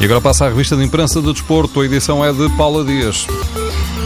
E agora passa a revista de imprensa do desporto. A edição é de Paula Dias.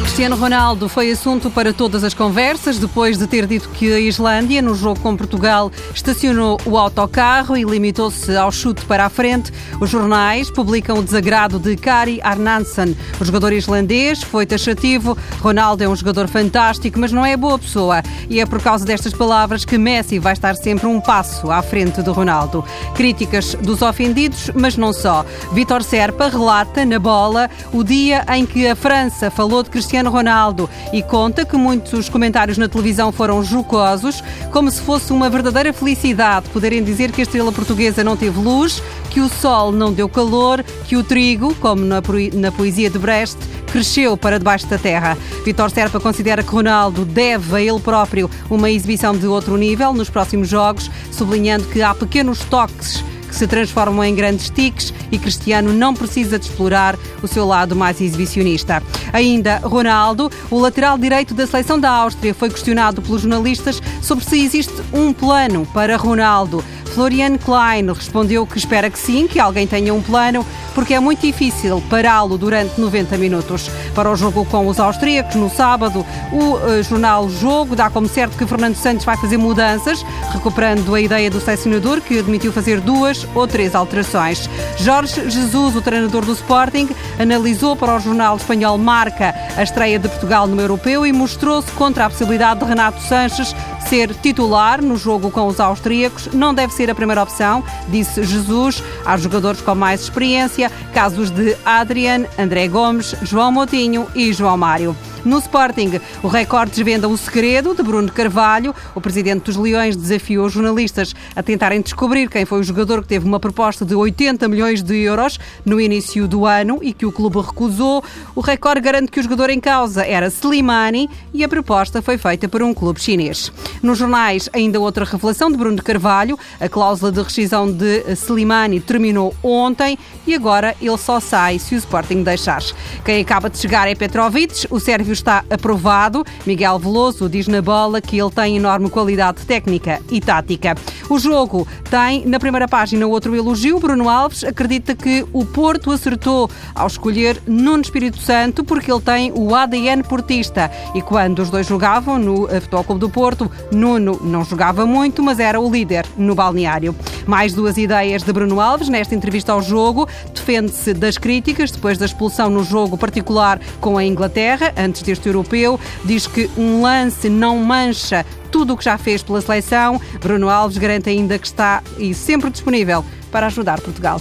Cristiano Ronaldo foi assunto para todas as conversas depois de ter dito que a Islândia, no jogo com Portugal, estacionou o autocarro e limitou-se ao chute para a frente. Os jornais publicam o desagrado de Kari Arnansson. O jogador islandês foi taxativo. Ronaldo é um jogador fantástico, mas não é boa pessoa. E é por causa destas palavras que Messi vai estar sempre um passo à frente de Ronaldo. Críticas dos ofendidos, mas não só. Vitor Serpa relata na bola o dia em que a França falou de Cristiano Cristiano Ronaldo e conta que muitos comentários na televisão foram jocosos, como se fosse uma verdadeira felicidade poderem dizer que a estrela portuguesa não teve luz, que o sol não deu calor, que o trigo, como na poesia de Brecht, cresceu para debaixo da terra. Vitor Serpa considera que Ronaldo deve a ele próprio uma exibição de outro nível nos próximos jogos, sublinhando que há pequenos toques que se transformam em grandes tiques e Cristiano não precisa de explorar o seu lado mais exibicionista. Ainda Ronaldo, o lateral direito da seleção da Áustria, foi questionado pelos jornalistas sobre se existe um plano para Ronaldo. Florian Klein respondeu que espera que sim, que alguém tenha um plano, porque é muito difícil pará-lo durante 90 minutos. Para o jogo com os austríacos, no sábado, o uh, jornal Jogo dá como certo que Fernando Santos vai fazer mudanças, recuperando a ideia do selecionador, que admitiu fazer duas ou três alterações. Jorge Jesus, o treinador do Sporting, analisou para o jornal espanhol Marca a estreia de Portugal no Europeu e mostrou-se contra a possibilidade de Renato Sanches ser titular no jogo com os austríacos. Não deve ser a primeira opção, disse Jesus. Há jogadores com mais experiência, casos de Adrian, André Gomes, João Moutinho e João Mário. No Sporting, o recorde desvenda o segredo de Bruno Carvalho. O presidente dos Leões desafiou os jornalistas a tentarem descobrir quem foi o jogador que teve uma proposta de 80 milhões de euros no início do ano e que o clube recusou. O recorde garante que o jogador em causa era Slimani e a proposta foi feita por um clube chinês. Nos jornais, ainda outra revelação de Bruno Carvalho. A cláusula de rescisão de Slimani terminou ontem e agora ele só sai se o Sporting deixar. Quem acaba de chegar é Petrovic, o sérvio está aprovado. Miguel Veloso diz na bola que ele tem enorme qualidade técnica e tática. O jogo tem na primeira página outro elogio. Bruno Alves acredita que o Porto acertou ao escolher Nuno Espírito Santo porque ele tem o ADN portista. E quando os dois jogavam no Futebol Clube do Porto, Nuno não jogava muito, mas era o líder no balneário. Mais duas ideias de Bruno Alves nesta entrevista ao jogo. Defende-se das críticas depois da expulsão no jogo particular com a Inglaterra, antes deste europeu. Diz que um lance não mancha tudo o que já fez pela seleção. Bruno Alves garante ainda que está e sempre disponível para ajudar Portugal.